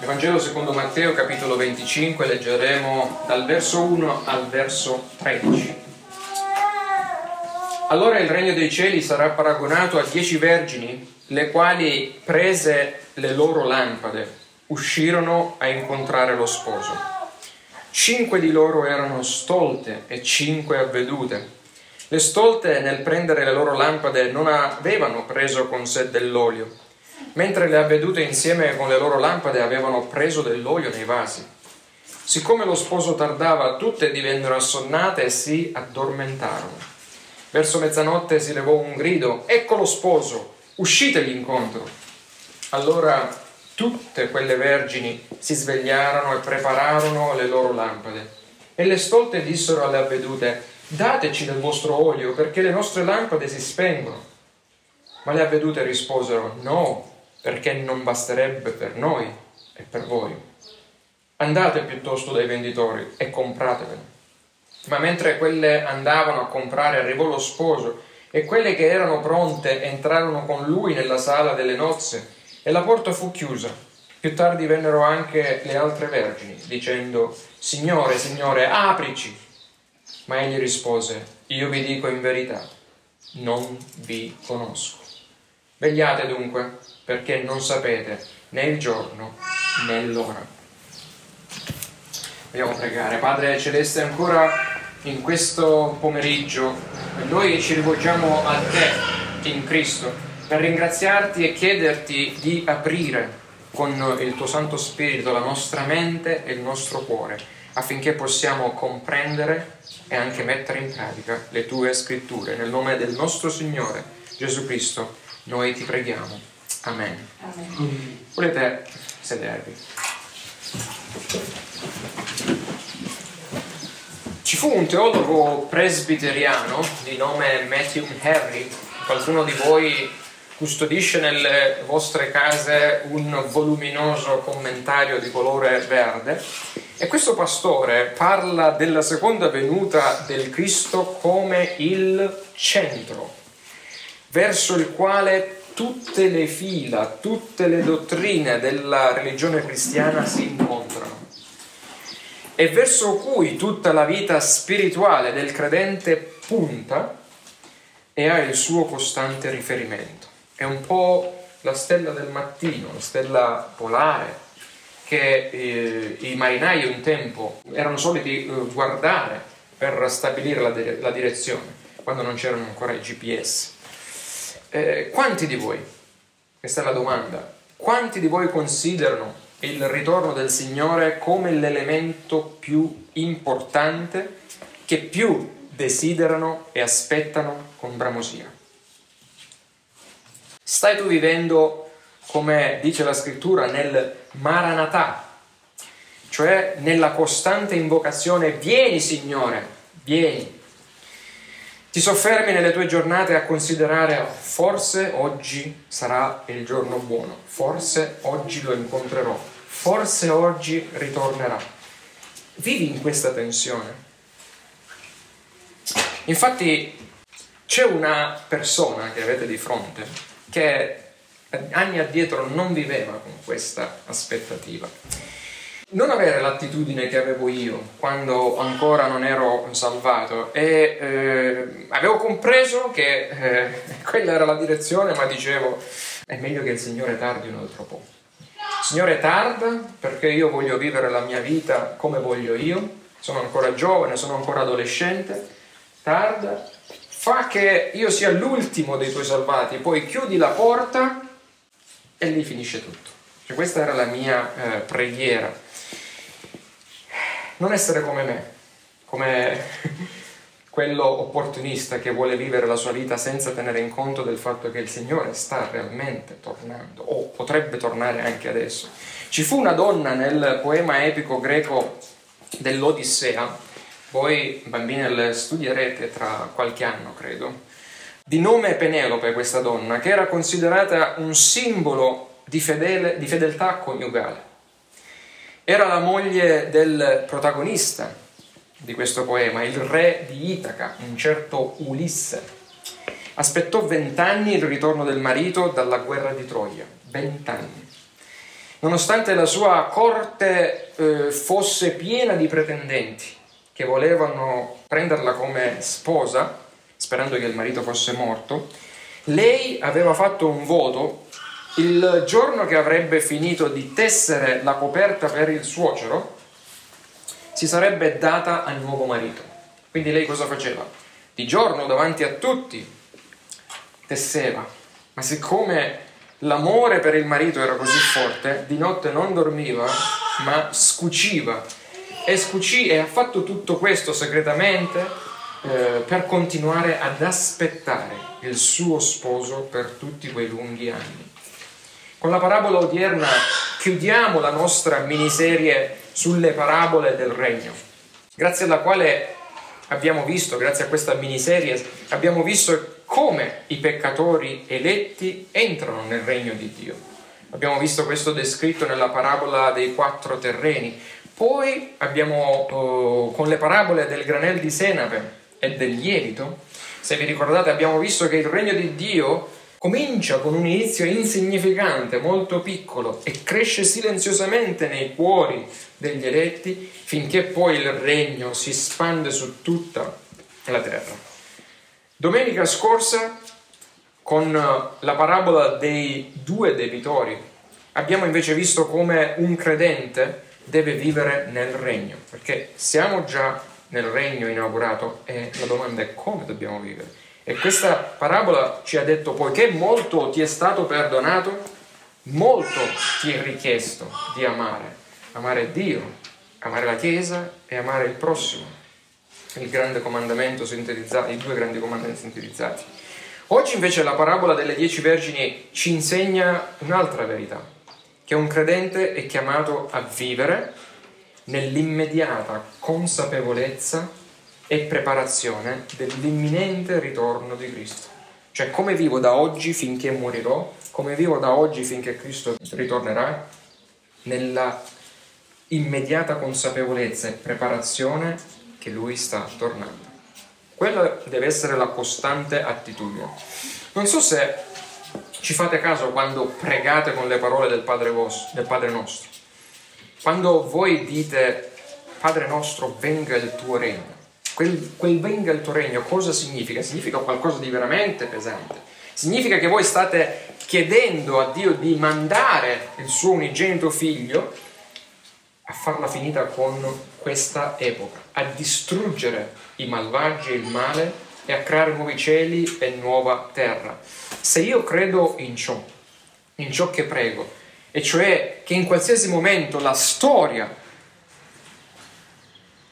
Evangelo secondo Matteo capitolo 25 leggeremo dal verso 1 al verso 13. Allora il regno dei cieli sarà paragonato a dieci vergini, le quali prese le loro lampade, uscirono a incontrare lo sposo. Cinque di loro erano stolte e cinque avvedute. Le stolte nel prendere le loro lampade non avevano preso con sé dell'olio mentre le avvedute insieme con le loro lampade avevano preso dell'olio nei vasi. Siccome lo sposo tardava, tutte divennero assonnate e si addormentarono. Verso mezzanotte si levò un grido, ecco lo sposo, uscitegli incontro. Allora tutte quelle vergini si svegliarono e prepararono le loro lampade. E le stolte dissero alle avvedute, dateci del vostro olio perché le nostre lampade si spengono. Ma le avvedute risposero, no, perché non basterebbe per noi e per voi. Andate piuttosto dai venditori e compratevene. Ma mentre quelle andavano a comprare arrivò lo sposo e quelle che erano pronte entrarono con lui nella sala delle nozze e la porta fu chiusa. Più tardi vennero anche le altre vergini, dicendo, Signore, Signore, aprici. Ma egli rispose, Io vi dico in verità, non vi conosco. Vegliate dunque perché non sapete né il giorno né l'ora. Vogliamo pregare. Padre Celeste, ancora in questo pomeriggio noi ci rivolgiamo a te in Cristo per ringraziarti e chiederti di aprire con il tuo Santo Spirito la nostra mente e il nostro cuore affinché possiamo comprendere e anche mettere in pratica le tue scritture. Nel nome del nostro Signore Gesù Cristo noi ti preghiamo. Amen. Amen. Volete sedervi? Ci fu un teologo presbiteriano di nome Matthew Henry, qualcuno di voi custodisce nelle vostre case un voluminoso commentario di colore verde e questo pastore parla della seconda venuta del Cristo come il centro verso il quale tutte le fila, tutte le dottrine della religione cristiana si incontrano e verso cui tutta la vita spirituale del credente punta e ha il suo costante riferimento. È un po' la stella del mattino, la stella polare che eh, i marinai un tempo erano soliti eh, guardare per stabilire la, dire- la direzione, quando non c'erano ancora i GPS. Eh, quanti di voi, questa è la domanda, quanti di voi considerano il ritorno del Signore come l'elemento più importante che più desiderano e aspettano con bramosia? Stai tu vivendo, come dice la scrittura, nel Maranatà, cioè nella costante invocazione, vieni Signore, vieni, ti soffermi nelle tue giornate a considerare forse oggi sarà il giorno buono, forse oggi lo incontrerò, forse oggi ritornerà. Vivi in questa tensione. Infatti c'è una persona che avete di fronte che anni addietro non viveva con questa aspettativa non avere l'attitudine che avevo io quando ancora non ero salvato e eh, avevo compreso che eh, quella era la direzione, ma dicevo è meglio che il Signore tardi un altro po'. Signore tarda perché io voglio vivere la mia vita come voglio io, sono ancora giovane, sono ancora adolescente, tarda, fa che io sia l'ultimo dei tuoi salvati, poi chiudi la porta e lì finisce tutto. Cioè, questa era la mia eh, preghiera non essere come me, come quello opportunista che vuole vivere la sua vita senza tenere in conto del fatto che il Signore sta realmente tornando o potrebbe tornare anche adesso. Ci fu una donna nel poema epico greco dell'Odissea, voi bambini le studierete tra qualche anno, credo, di nome Penelope questa donna, che era considerata un simbolo di, fedele, di fedeltà coniugale. Era la moglie del protagonista di questo poema, il re di Itaca, un certo Ulisse. Aspettò vent'anni il ritorno del marito dalla guerra di Troia, vent'anni. nonostante la sua corte eh, fosse piena di pretendenti che volevano prenderla come sposa, sperando che il marito fosse morto, lei aveva fatto un voto il giorno che avrebbe finito di tessere la coperta per il suocero, si sarebbe data al nuovo marito. Quindi lei cosa faceva? Di giorno davanti a tutti tesseva, ma siccome l'amore per il marito era così forte, di notte non dormiva, ma scuciva e scucì e ha fatto tutto questo segretamente eh, per continuare ad aspettare il suo sposo per tutti quei lunghi anni. Con la parabola odierna chiudiamo la nostra miniserie sulle parabole del regno, grazie alla quale abbiamo visto, grazie a questa miniserie, abbiamo visto come i peccatori eletti entrano nel regno di Dio. Abbiamo visto questo descritto nella parabola dei quattro terreni, poi abbiamo uh, con le parabole del granel di senape e del lievito, se vi ricordate abbiamo visto che il regno di Dio comincia con un inizio insignificante, molto piccolo e cresce silenziosamente nei cuori degli eletti finché poi il regno si spande su tutta la terra. Domenica scorsa con la parabola dei due debitori abbiamo invece visto come un credente deve vivere nel regno, perché siamo già nel regno inaugurato e la domanda è come dobbiamo vivere. E questa parabola ci ha detto, poiché molto ti è stato perdonato, molto ti è richiesto di amare. Amare Dio, amare la Chiesa e amare il prossimo. Il grande comandamento sintetizzato, i due grandi comandamenti sintetizzati. Oggi invece la parabola delle dieci vergini ci insegna un'altra verità che un credente è chiamato a vivere nell'immediata consapevolezza e preparazione dell'imminente ritorno di Cristo. Cioè come vivo da oggi finché morirò, come vivo da oggi finché Cristo ritornerà, nella immediata consapevolezza e preparazione che Lui sta tornando. Quella deve essere la costante attitudine. Non so se ci fate caso quando pregate con le parole del Padre, vostro, del Padre nostro. Quando voi dite Padre nostro, venga il tuo regno. Quel, quel venga il tuo regno cosa significa? Significa qualcosa di veramente pesante. Significa che voi state chiedendo a Dio di mandare il suo unigenito figlio a farla finita con questa epoca, a distruggere i malvagi e il male e a creare nuovi cieli e nuova terra. Se io credo in ciò, in ciò che prego, e cioè che in qualsiasi momento la storia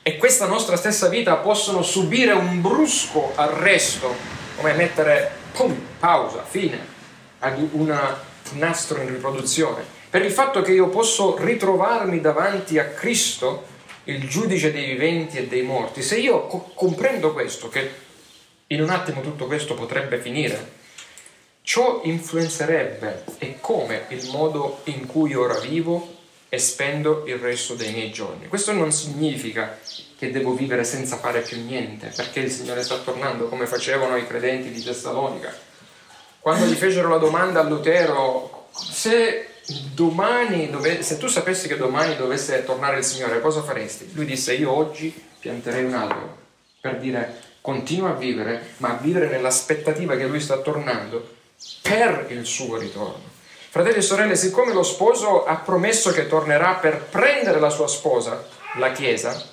e questa nostra stessa vita possono subire un brusco arresto, come mettere pum, pausa, fine ad un nastro in riproduzione, per il fatto che io posso ritrovarmi davanti a Cristo, il giudice dei viventi e dei morti, se io co- comprendo questo, che in un attimo tutto questo potrebbe finire, Ciò influenzerebbe e come il modo in cui ora vivo e spendo il resto dei miei giorni. Questo non significa che devo vivere senza fare più niente, perché il Signore sta tornando come facevano i credenti di Tessalonica. Quando gli fecero la domanda a Lutero, se dove, se tu sapessi che domani dovesse tornare il Signore, cosa faresti? Lui disse, io oggi pianterei un albero, per dire, continua a vivere, ma a vivere nell'aspettativa che Lui sta tornando per il suo ritorno. Fratelli e sorelle, siccome lo sposo ha promesso che tornerà per prendere la sua sposa, la Chiesa,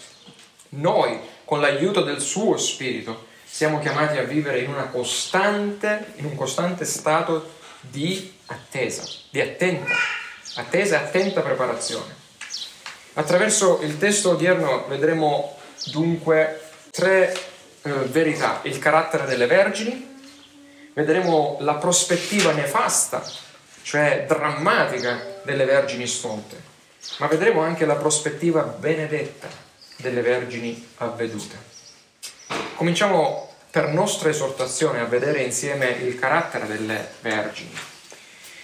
noi, con l'aiuto del suo Spirito, siamo chiamati a vivere in, costante, in un costante stato di attesa, di attenta, attesa e attenta preparazione. Attraverso il testo odierno vedremo dunque tre eh, verità, il carattere delle vergini, vedremo la prospettiva nefasta, cioè drammatica delle vergini stolte, ma vedremo anche la prospettiva benedetta delle vergini avvedute. Cominciamo per nostra esortazione a vedere insieme il carattere delle vergini.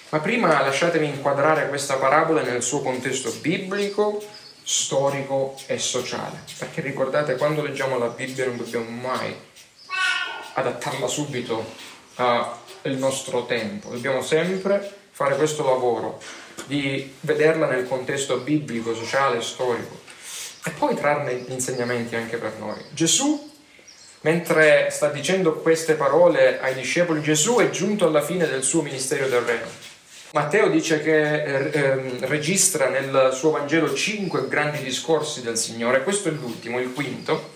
Ma prima lasciatemi inquadrare questa parabola nel suo contesto biblico, storico e sociale. Perché ricordate, quando leggiamo la Bibbia non dobbiamo mai adattarla subito al nostro tempo. Dobbiamo sempre fare questo lavoro di vederla nel contesto biblico, sociale, storico e poi trarne gli insegnamenti anche per noi. Gesù, mentre sta dicendo queste parole ai discepoli, Gesù è giunto alla fine del suo ministero terreno. Matteo dice che eh, ehm, registra nel suo Vangelo cinque grandi discorsi del Signore, questo è l'ultimo, il quinto,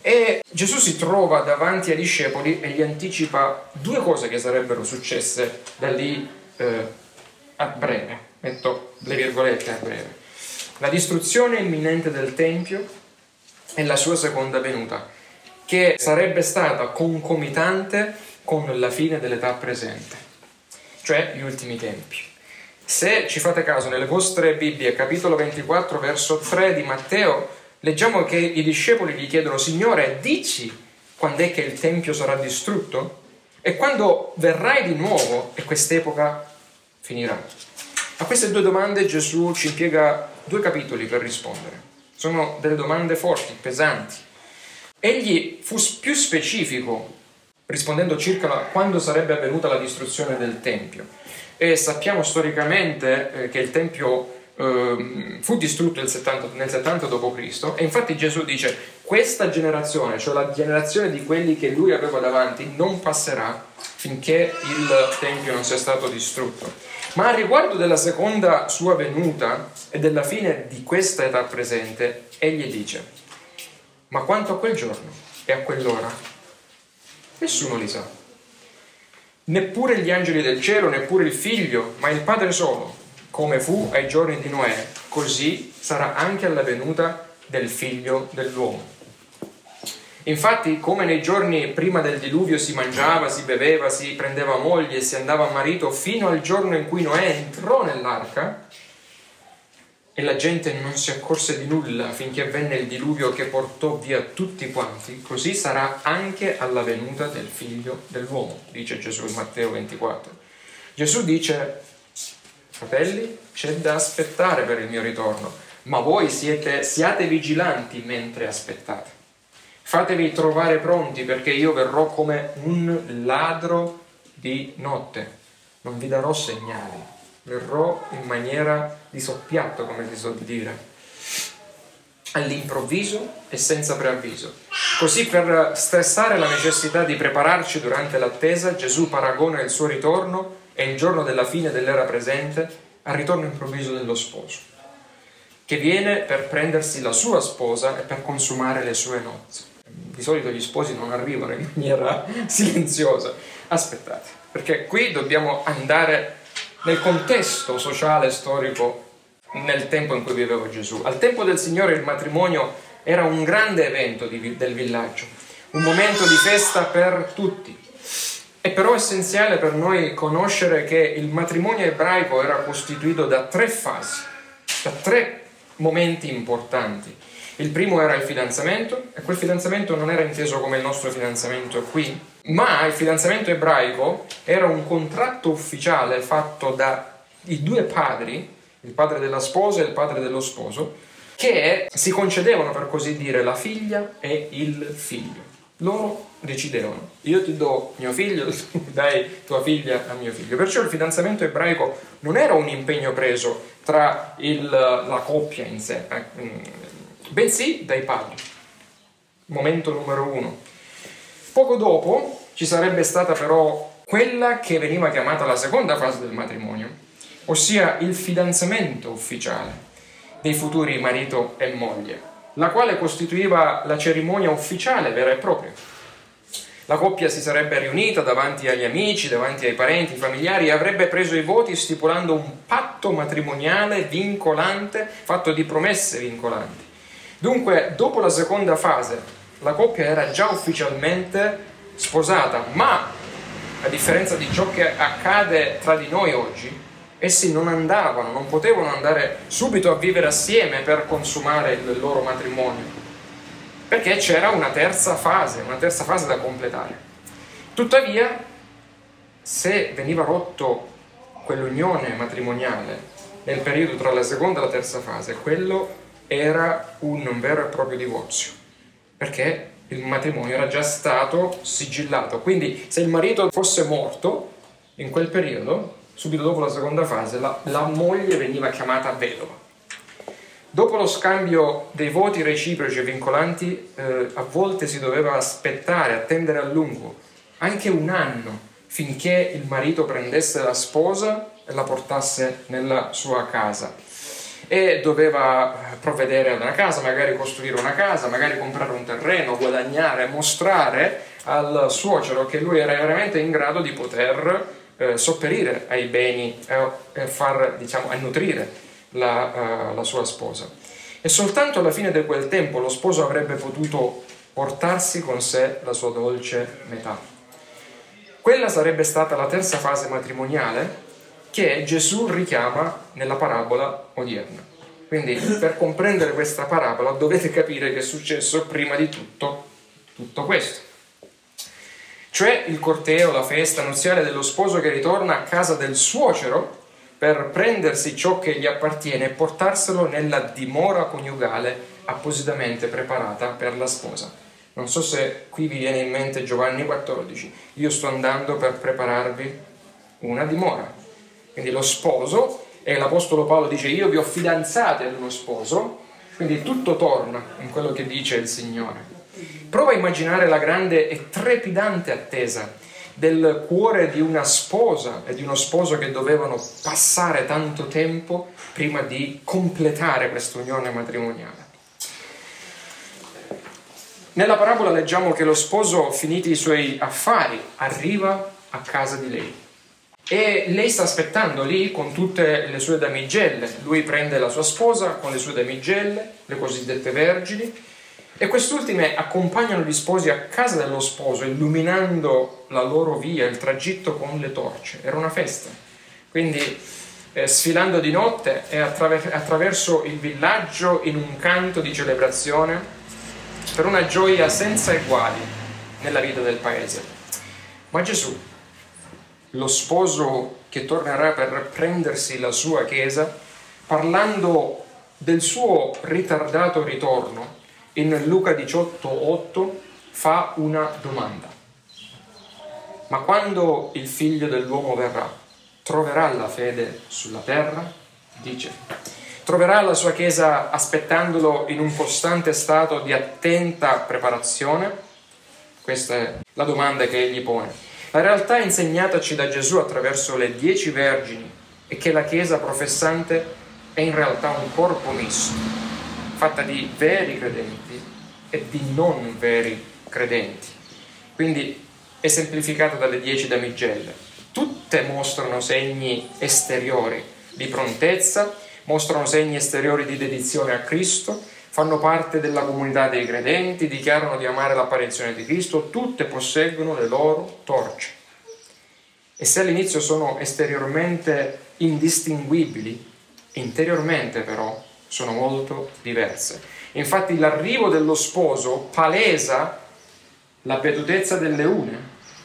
e Gesù si trova davanti ai discepoli e gli anticipa due cose che sarebbero successe da lì eh, a breve, metto le virgolette a breve. La distruzione imminente del Tempio e la sua seconda venuta, che sarebbe stata concomitante con la fine dell'età presente, cioè gli ultimi tempi. Se ci fate caso, nelle vostre Bibbie, capitolo 24, verso 3 di Matteo, leggiamo che i discepoli gli chiedono, Signore, dici quando è che il Tempio sarà distrutto? E quando verrai di nuovo e quest'epoca finirà? A queste due domande Gesù ci impiega due capitoli per rispondere. Sono delle domande forti, pesanti. Egli fu più specifico rispondendo circa la, quando sarebbe avvenuta la distruzione del Tempio. E sappiamo storicamente eh, che il Tempio Ehm, fu distrutto nel 70, nel 70 d.C. e infatti Gesù dice questa generazione, cioè la generazione di quelli che lui aveva davanti, non passerà finché il Tempio non sia stato distrutto. Ma a riguardo della seconda sua venuta e della fine di questa età presente, egli dice, ma quanto a quel giorno e a quell'ora, nessuno li sa. Neppure gli angeli del cielo, neppure il figlio, ma il Padre solo come fu ai giorni di Noè, così sarà anche alla venuta del figlio dell'uomo. Infatti, come nei giorni prima del diluvio si mangiava, si beveva, si prendeva moglie si andava a marito, fino al giorno in cui Noè entrò nell'arca, e la gente non si accorse di nulla finché venne il diluvio che portò via tutti quanti, così sarà anche alla venuta del figlio dell'uomo, dice Gesù in Matteo 24. Gesù dice Fratelli, c'è da aspettare per il mio ritorno, ma voi siete, siate vigilanti mentre aspettate. Fatevi trovare pronti perché io verrò come un ladro di notte. Non vi darò segnali, verrò in maniera di soppiatto, come si suol dire, all'improvviso e senza preavviso. Così per stressare la necessità di prepararci durante l'attesa, Gesù paragona il suo ritorno è il giorno della fine dell'era presente al ritorno improvviso dello sposo, che viene per prendersi la sua sposa e per consumare le sue nozze. Di solito gli sposi non arrivano in maniera silenziosa. Aspettate, perché qui dobbiamo andare nel contesto sociale e storico nel tempo in cui viveva Gesù. Al tempo del Signore il matrimonio era un grande evento di, del villaggio, un momento di festa per tutti. È però essenziale per noi conoscere che il matrimonio ebraico era costituito da tre fasi, da tre momenti importanti. Il primo era il fidanzamento e quel fidanzamento non era inteso come il nostro fidanzamento qui, ma il fidanzamento ebraico era un contratto ufficiale fatto dai due padri, il padre della sposa e il padre dello sposo, che si concedevano per così dire la figlia e il figlio. Loro decidevano, io ti do mio figlio, tu dai tua figlia a mio figlio. Perciò il fidanzamento ebraico non era un impegno preso tra il, la coppia in sé, eh, bensì dai padri. Momento numero uno. Poco dopo ci sarebbe stata però quella che veniva chiamata la seconda fase del matrimonio, ossia il fidanzamento ufficiale dei futuri marito e moglie, la quale costituiva la cerimonia ufficiale vera e propria la coppia si sarebbe riunita davanti agli amici, davanti ai parenti, ai familiari e avrebbe preso i voti stipulando un patto matrimoniale vincolante, fatto di promesse vincolanti. Dunque, dopo la seconda fase, la coppia era già ufficialmente sposata, ma a differenza di ciò che accade tra di noi oggi, essi non andavano, non potevano andare subito a vivere assieme per consumare il loro matrimonio perché c'era una terza fase, una terza fase da completare. Tuttavia, se veniva rotto quell'unione matrimoniale nel periodo tra la seconda e la terza fase, quello era un vero e proprio divorzio, perché il matrimonio era già stato sigillato. Quindi se il marito fosse morto in quel periodo, subito dopo la seconda fase, la, la moglie veniva chiamata vedova. Dopo lo scambio dei voti reciproci e vincolanti, eh, a volte si doveva aspettare, attendere a lungo, anche un anno, finché il marito prendesse la sposa e la portasse nella sua casa. E doveva provvedere ad una casa, magari costruire una casa, magari comprare un terreno, guadagnare, mostrare al suocero che lui era veramente in grado di poter eh, sopperire ai beni e eh, far, diciamo, nutrire la, uh, la sua sposa. E soltanto alla fine di quel tempo lo sposo avrebbe potuto portarsi con sé la sua dolce metà. Quella sarebbe stata la terza fase matrimoniale che Gesù richiama nella parabola odierna. Quindi per comprendere questa parabola dovete capire che è successo prima di tutto tutto questo. Cioè il corteo, la festa nuziale dello sposo che ritorna a casa del suocero per prendersi ciò che gli appartiene e portarselo nella dimora coniugale appositamente preparata per la sposa. Non so se qui vi viene in mente Giovanni 14, io sto andando per prepararvi una dimora. Quindi lo sposo, e l'Apostolo Paolo dice io vi ho fidanzati ad uno sposo, quindi tutto torna in quello che dice il Signore. Prova a immaginare la grande e trepidante attesa del cuore di una sposa e di uno sposo che dovevano passare tanto tempo prima di completare questa unione matrimoniale. Nella parabola leggiamo che lo sposo, finiti i suoi affari, arriva a casa di lei. E lei sta aspettando lì con tutte le sue damigelle. Lui prende la sua sposa con le sue damigelle, le cosiddette vergini, e quest'ultime accompagnano gli sposi a casa dello sposo, illuminando la loro via, il tragitto con le torce. Era una festa. Quindi eh, sfilando di notte e attraver- attraverso il villaggio in un canto di celebrazione per una gioia senza eguali nella vita del paese. Ma Gesù, lo sposo che tornerà per prendersi la sua chiesa, parlando del suo ritardato ritorno, in Luca 18:8 fa una domanda. Ma quando il figlio dell'uomo verrà, troverà la fede sulla terra? Dice. Troverà la sua Chiesa aspettandolo in un costante stato di attenta preparazione? Questa è la domanda che egli pone. La realtà insegnataci da Gesù attraverso le dieci vergini è che la Chiesa professante è in realtà un corpo misto fatta di veri credenti e di non veri credenti. Quindi è semplificata dalle dieci damigelle. Tutte mostrano segni esteriori di prontezza, mostrano segni esteriori di dedizione a Cristo, fanno parte della comunità dei credenti, dichiarano di amare l'apparizione di Cristo, tutte posseggono le loro torce. E se all'inizio sono esteriormente indistinguibili, interiormente però sono molto diverse. Infatti l'arrivo dello sposo palesa la beatutezza delle une,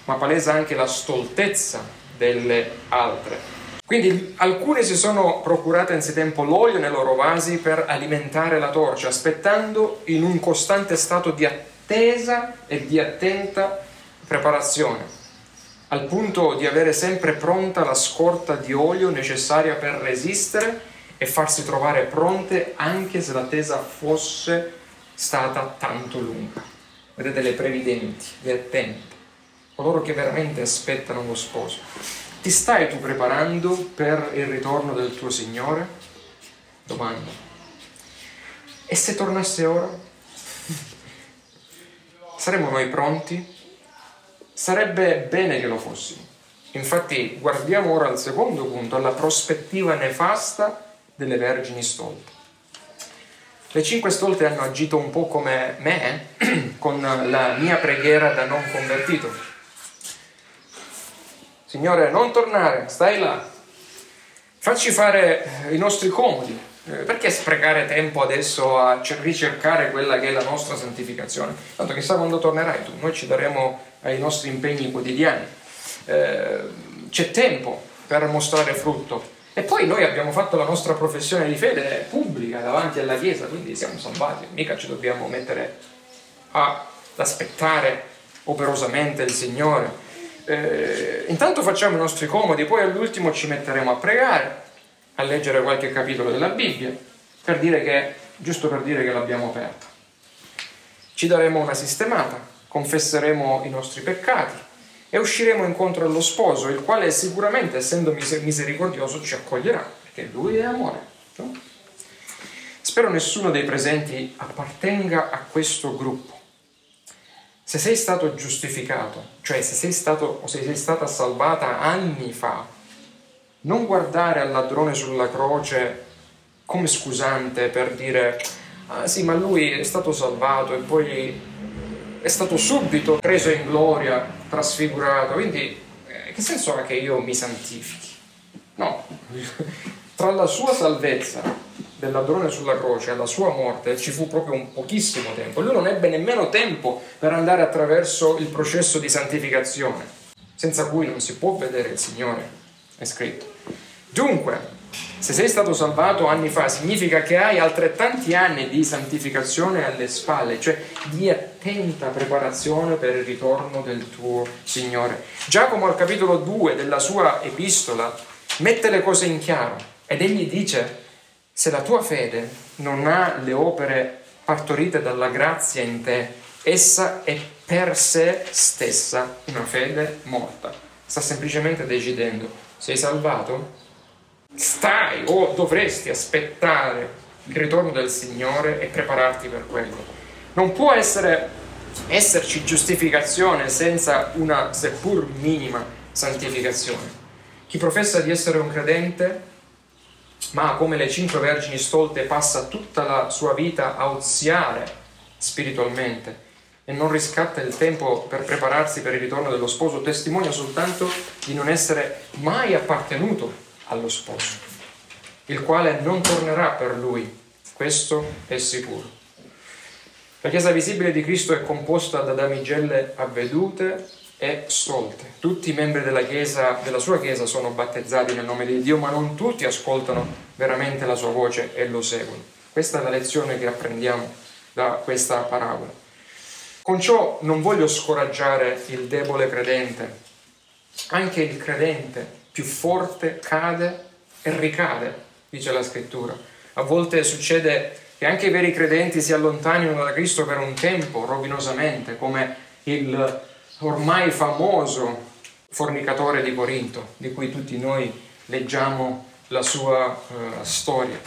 ma palesa anche la stoltezza delle altre. Quindi alcune si sono procurate anzitempo l'olio nei loro vasi per alimentare la torcia, aspettando in un costante stato di attesa e di attenta preparazione, al punto di avere sempre pronta la scorta di olio necessaria per resistere e farsi trovare pronte anche se l'attesa fosse stata tanto lunga. Vedete le previdenti, le attente, coloro che veramente aspettano lo sposo. Ti stai tu preparando per il ritorno del tuo Signore? Domanda. E se tornasse ora? Saremmo noi pronti? Sarebbe bene che lo fossimo. Infatti guardiamo ora al secondo punto, alla prospettiva nefasta delle vergini stolte. Le cinque stolte hanno agito un po' come me con la mia preghiera da non convertito. Signore, non tornare, stai là. Facci fare i nostri comodi. Eh, perché sprecare tempo adesso a ricercare quella che è la nostra santificazione? Tanto chissà quando tornerai tu, noi ci daremo ai nostri impegni quotidiani. Eh, c'è tempo per mostrare frutto. E poi noi abbiamo fatto la nostra professione di fede pubblica davanti alla Chiesa, quindi siamo salvati, mica ci dobbiamo mettere ad aspettare operosamente il Signore. Eh, intanto facciamo i nostri comodi, poi all'ultimo ci metteremo a pregare, a leggere qualche capitolo della Bibbia, per dire che, giusto per dire che l'abbiamo aperta. Ci daremo una sistemata, confesseremo i nostri peccati e usciremo incontro allo sposo, il quale sicuramente, essendo misericordioso, ci accoglierà, perché lui è amore. No? Spero nessuno dei presenti appartenga a questo gruppo. Se sei stato giustificato, cioè se sei stato o se sei stata salvata anni fa, non guardare al ladrone sulla croce come scusante per dire ah sì ma lui è stato salvato e poi è stato subito preso in gloria, trasfigurato, quindi eh, che senso ha che io mi santifichi? No, tra la sua salvezza del ladrone sulla croce alla sua morte ci fu proprio un pochissimo tempo. Lui non ebbe nemmeno tempo per andare attraverso il processo di santificazione, senza cui non si può vedere il Signore, è scritto. Dunque, se sei stato salvato anni fa, significa che hai altrettanti anni di santificazione alle spalle, cioè di attenta preparazione per il ritorno del tuo Signore. Giacomo al capitolo 2 della sua epistola mette le cose in chiaro ed egli dice se la tua fede non ha le opere partorite dalla grazia in te, essa è per sé stessa una fede morta. Sta semplicemente decidendo, sei salvato? Stai o dovresti aspettare il ritorno del Signore e prepararti per quello. Non può essere, esserci giustificazione senza una seppur minima santificazione. Chi professa di essere un credente ma come le cinque vergini stolte passa tutta la sua vita a oziare spiritualmente e non riscatta il tempo per prepararsi per il ritorno dello sposo, testimonia soltanto di non essere mai appartenuto allo sposo, il quale non tornerà per lui, questo è sicuro. La Chiesa visibile di Cristo è composta da damigelle avvedute e stolte. Tutti i membri della, chiesa, della sua Chiesa sono battezzati nel nome di Dio, ma non tutti ascoltano veramente la sua voce e lo seguono. Questa è la lezione che apprendiamo da questa parabola. Con ciò non voglio scoraggiare il debole credente. Anche il credente più forte cade e ricade, dice la scrittura. A volte succede che anche i veri credenti si allontanino da Cristo per un tempo, rovinosamente, come il ormai famoso fornicatore di Corinto, di cui tutti noi leggiamo la sua uh, storia,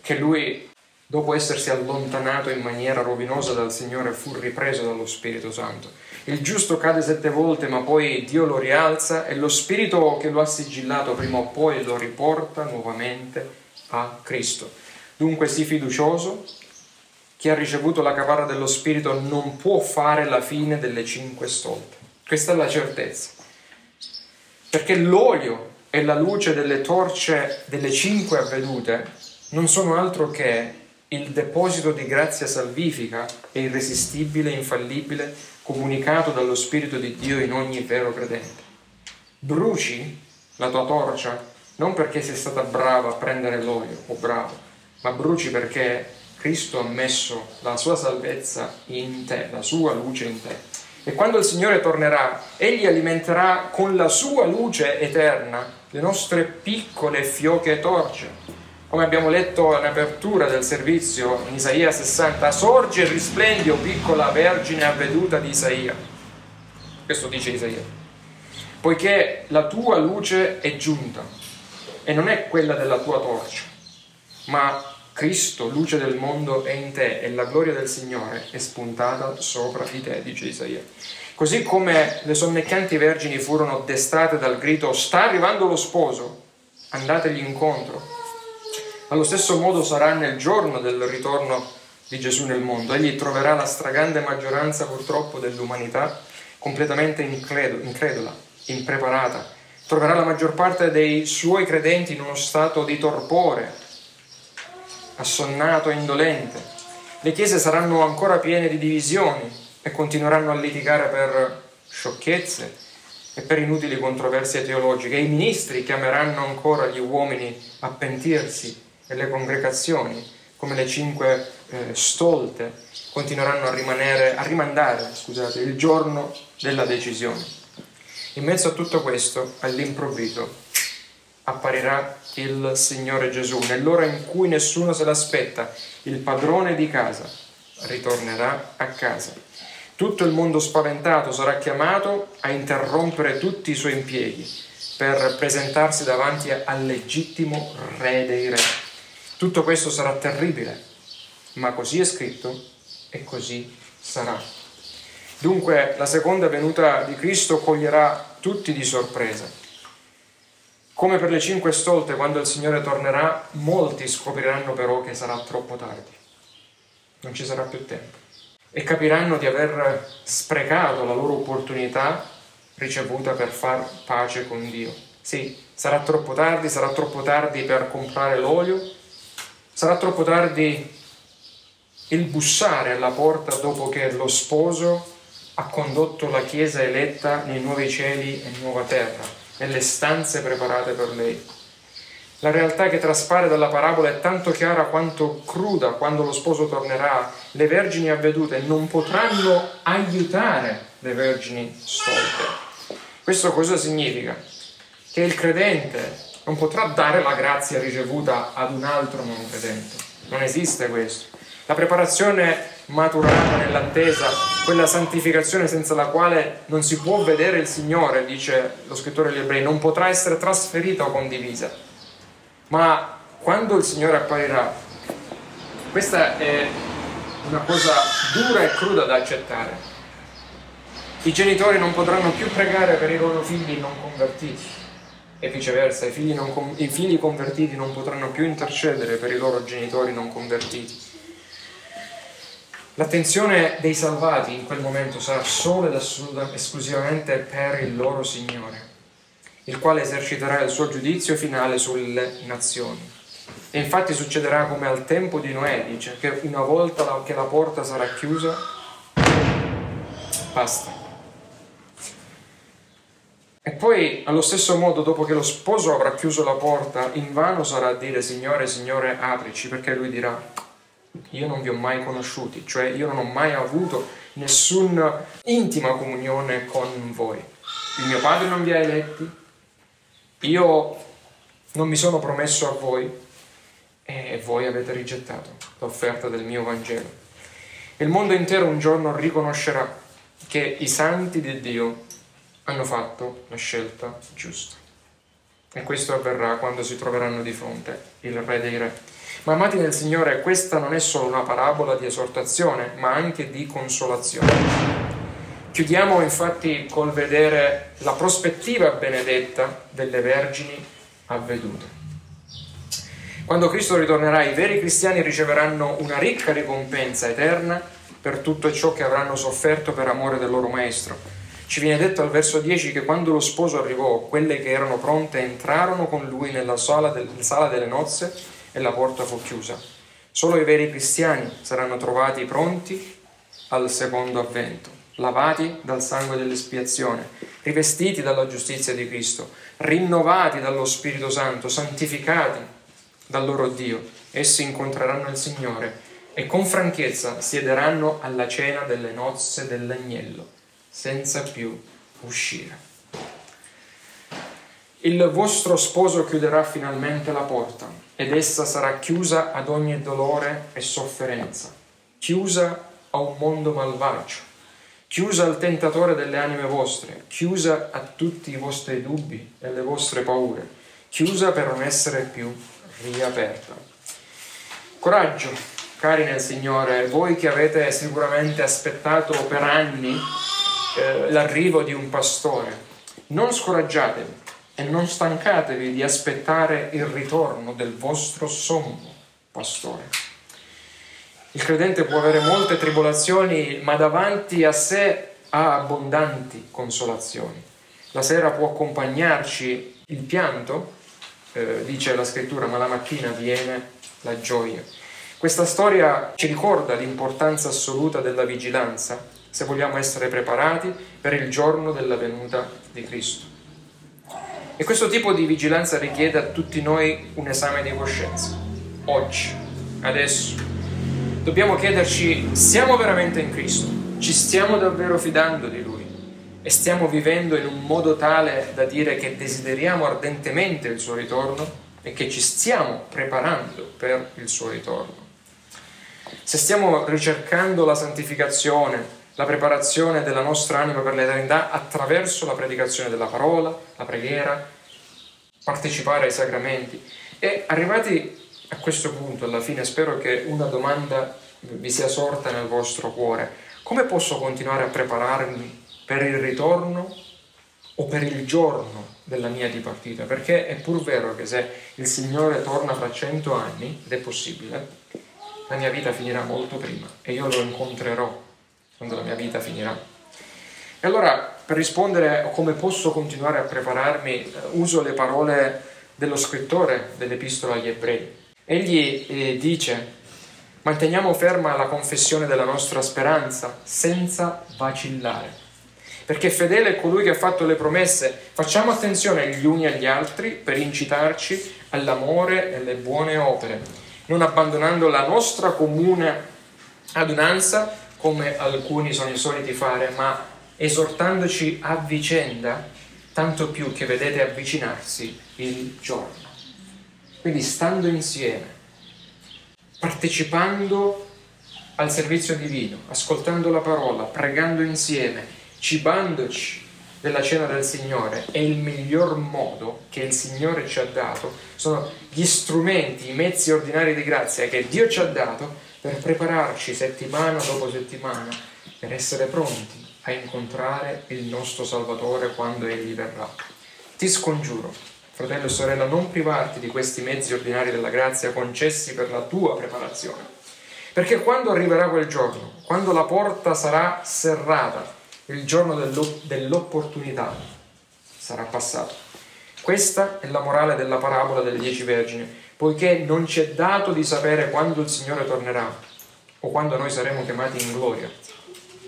che lui, dopo essersi allontanato in maniera rovinosa dal Signore, fu ripreso dallo Spirito Santo. Il giusto cade sette volte, ma poi Dio lo rialza e lo Spirito che lo ha sigillato prima o poi lo riporta nuovamente a Cristo. Dunque sii fiducioso, chi ha ricevuto la caparra dello Spirito non può fare la fine delle cinque stolte. Questa è la certezza. Perché l'olio e la luce delle torce delle cinque avvedute non sono altro che il deposito di grazia salvifica e irresistibile e infallibile comunicato dallo Spirito di Dio in ogni vero credente. Bruci la tua torcia non perché sei stata brava a prendere l'olio o bravo, ma bruci perché Cristo ha messo la sua salvezza in te, la sua luce in te. E quando il Signore tornerà, Egli alimenterà con la sua luce eterna le nostre piccole fioche torce. Come abbiamo letto in apertura del servizio in Isaia 60, sorge e risplendi, o piccola vergine avveduta di Isaia. Questo dice Isaia. Poiché la tua luce è giunta e non è quella della tua torcia, ma Cristo, luce del mondo, è in te e la gloria del Signore è spuntata sopra di te, dice Isaia. Così come le sonnecchianti vergini furono destate dal grido sta arrivando lo sposo, andategli incontro. Allo stesso modo sarà nel giorno del ritorno di Gesù nel mondo. Egli troverà la stragrande maggioranza purtroppo dell'umanità completamente incredula, impreparata. Troverà la maggior parte dei suoi credenti in uno stato di torpore, assonnato e indolente. Le chiese saranno ancora piene di divisioni e continueranno a litigare per sciocchezze e per inutili controversie teologiche. I ministri chiameranno ancora gli uomini a pentirsi e le congregazioni, come le cinque eh, stolte, continueranno a, rimanere, a rimandare scusate, il giorno della decisione. In mezzo a tutto questo, all'improvviso, apparirà il Signore Gesù. Nell'ora in cui nessuno se l'aspetta, il padrone di casa ritornerà a casa. Tutto il mondo spaventato sarà chiamato a interrompere tutti i suoi impieghi per presentarsi davanti al legittimo Re dei Re. Tutto questo sarà terribile, ma così è scritto e così sarà. Dunque la seconda venuta di Cristo coglierà tutti di sorpresa. Come per le cinque stolte, quando il Signore tornerà, molti scopriranno però che sarà troppo tardi. Non ci sarà più tempo. E capiranno di aver sprecato la loro opportunità ricevuta per far pace con Dio. Sì, sarà troppo tardi, sarà troppo tardi per comprare l'olio, sarà troppo tardi il bussare alla porta dopo che lo sposo ha condotto la Chiesa eletta nei nuovi cieli e nuova terra, nelle stanze preparate per lei. La realtà che traspare dalla parabola è tanto chiara quanto cruda quando lo sposo tornerà. Le vergini avvedute non potranno aiutare le vergini stolte. Questo cosa significa? Che il credente non potrà dare la grazia ricevuta ad un altro non credente. Non esiste questo. La preparazione maturata nell'attesa, quella santificazione senza la quale non si può vedere il Signore, dice lo scrittore degli ebrei, non potrà essere trasferita o condivisa. Ma quando il Signore apparirà, questa è una cosa dura e cruda da accettare. I genitori non potranno più pregare per i loro figli non convertiti e viceversa, i figli, con- i figli convertiti non potranno più intercedere per i loro genitori non convertiti. L'attenzione dei salvati in quel momento sarà solo ed esclusivamente per il loro Signore, il quale eserciterà il suo giudizio finale sulle nazioni. E infatti succederà come al tempo di Noè, dice, che una volta che la porta sarà chiusa, basta. E poi, allo stesso modo, dopo che lo sposo avrà chiuso la porta, invano sarà a dire Signore, Signore, aprici, perché lui dirà, io non vi ho mai conosciuti, cioè io non ho mai avuto nessuna intima comunione con voi. Il mio padre non vi ha eletti, io non mi sono promesso a voi e voi avete rigettato l'offerta del mio Vangelo. Il mondo intero un giorno riconoscerà che i santi di Dio hanno fatto la scelta giusta. E questo avverrà quando si troveranno di fronte il Re dei Re. Ma amati nel Signore, questa non è solo una parabola di esortazione, ma anche di consolazione. Chiudiamo infatti col vedere la prospettiva benedetta delle vergini avvedute. Quando Cristo ritornerà, i veri cristiani riceveranno una ricca ricompensa eterna per tutto ciò che avranno sofferto per amore del loro Maestro ci viene detto al verso 10 che quando lo sposo arrivò, quelle che erano pronte entrarono con lui nella sala, del, sala delle nozze e la porta fu chiusa. Solo i veri cristiani saranno trovati pronti al secondo avvento, lavati dal sangue dell'espiazione, rivestiti dalla giustizia di Cristo, rinnovati dallo Spirito Santo, santificati dal loro Dio. Essi incontreranno il Signore e con franchezza siederanno alla cena delle nozze dell'agnello senza più uscire. Il vostro sposo chiuderà finalmente la porta ed essa sarà chiusa ad ogni dolore e sofferenza, chiusa a un mondo malvagio, chiusa al tentatore delle anime vostre, chiusa a tutti i vostri dubbi e le vostre paure, chiusa per non essere più riaperta. Coraggio, cari nel Signore, voi che avete sicuramente aspettato per anni eh, l'arrivo di un pastore. Non scoraggiatevi e non stancatevi di aspettare il ritorno del vostro sommo pastore. Il credente può avere molte tribolazioni, ma davanti a sé ha abbondanti consolazioni. La sera può accompagnarci il pianto, eh, dice la scrittura, ma la mattina viene la gioia. Questa storia ci ricorda l'importanza assoluta della vigilanza se vogliamo essere preparati per il giorno della venuta di Cristo. E questo tipo di vigilanza richiede a tutti noi un esame di coscienza. Oggi, adesso, dobbiamo chiederci, siamo veramente in Cristo? Ci stiamo davvero fidando di Lui? e stiamo vivendo in un modo tale da dire che desideriamo ardentemente il suo ritorno e che ci stiamo preparando per il suo ritorno. Se stiamo ricercando la santificazione, la preparazione della nostra anima per l'eternità attraverso la predicazione della parola, la preghiera, partecipare ai sacramenti. E arrivati a questo punto, alla fine, spero che una domanda vi sia sorta nel vostro cuore. Come posso continuare a prepararmi per il ritorno o per il giorno della mia dipartita? Perché è pur vero che se il Signore torna fra cento anni, ed è possibile, la mia vita finirà molto prima e io lo incontrerò quando la mia vita finirà. E allora, per rispondere a come posso continuare a prepararmi, eh, uso le parole dello scrittore dell'Epistola agli Ebrei. Egli eh, dice, manteniamo ferma la confessione della nostra speranza senza vacillare. Perché fedele è colui che ha fatto le promesse. Facciamo attenzione gli uni agli altri per incitarci all'amore e alle buone opere, non abbandonando la nostra comune adunanza come alcuni sono soliti fare, ma esortandoci a vicenda, tanto più che vedete avvicinarsi il giorno. Quindi stando insieme, partecipando al servizio divino, ascoltando la parola, pregando insieme, cibandoci della cena del Signore è il miglior modo che il Signore ci ha dato, sono gli strumenti, i mezzi ordinari di grazia che Dio ci ha dato per prepararci settimana dopo settimana per essere pronti a incontrare il nostro Salvatore quando Egli verrà. Ti scongiuro, fratello e sorella, non privarti di questi mezzi ordinari della grazia concessi per la tua preparazione. Perché quando arriverà quel giorno, quando la porta sarà serrata, il giorno dell'opportunità sarà passato. Questa è la morale della parabola delle dieci vergini poiché non ci è dato di sapere quando il Signore tornerà o quando noi saremo chiamati in gloria.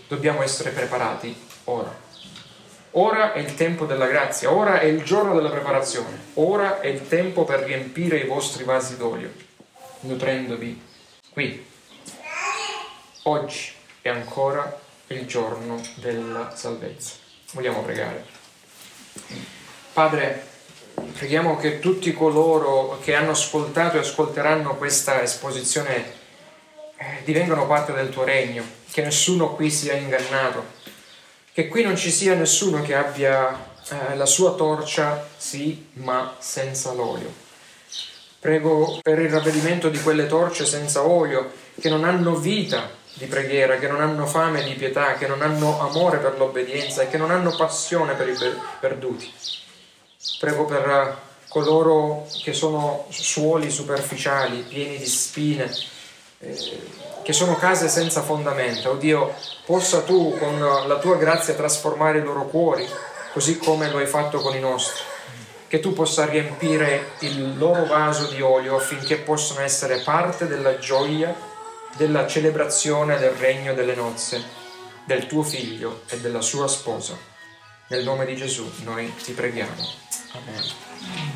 Dobbiamo essere preparati ora. Ora è il tempo della grazia, ora è il giorno della preparazione, ora è il tempo per riempire i vostri vasi d'olio, nutrendovi qui. Oggi è ancora il giorno della salvezza. Vogliamo pregare. Padre, Preghiamo che tutti coloro che hanno ascoltato e ascolteranno questa esposizione eh, divengano parte del tuo regno, che nessuno qui sia ingannato, che qui non ci sia nessuno che abbia eh, la sua torcia, sì, ma senza l'olio. Prego per il ravvedimento di quelle torce senza olio, che non hanno vita di preghiera, che non hanno fame di pietà, che non hanno amore per l'obbedienza e che non hanno passione per i perduti. Prego per coloro che sono suoli superficiali, pieni di spine, eh, che sono case senza fondamenta. Oh Dio, possa tu con la tua grazia trasformare i loro cuori, così come lo hai fatto con i nostri. Che tu possa riempire il loro vaso di olio affinché possano essere parte della gioia, della celebrazione del regno delle nozze, del tuo figlio e della sua sposa. Nel nome di Gesù noi ti preghiamo. Amen.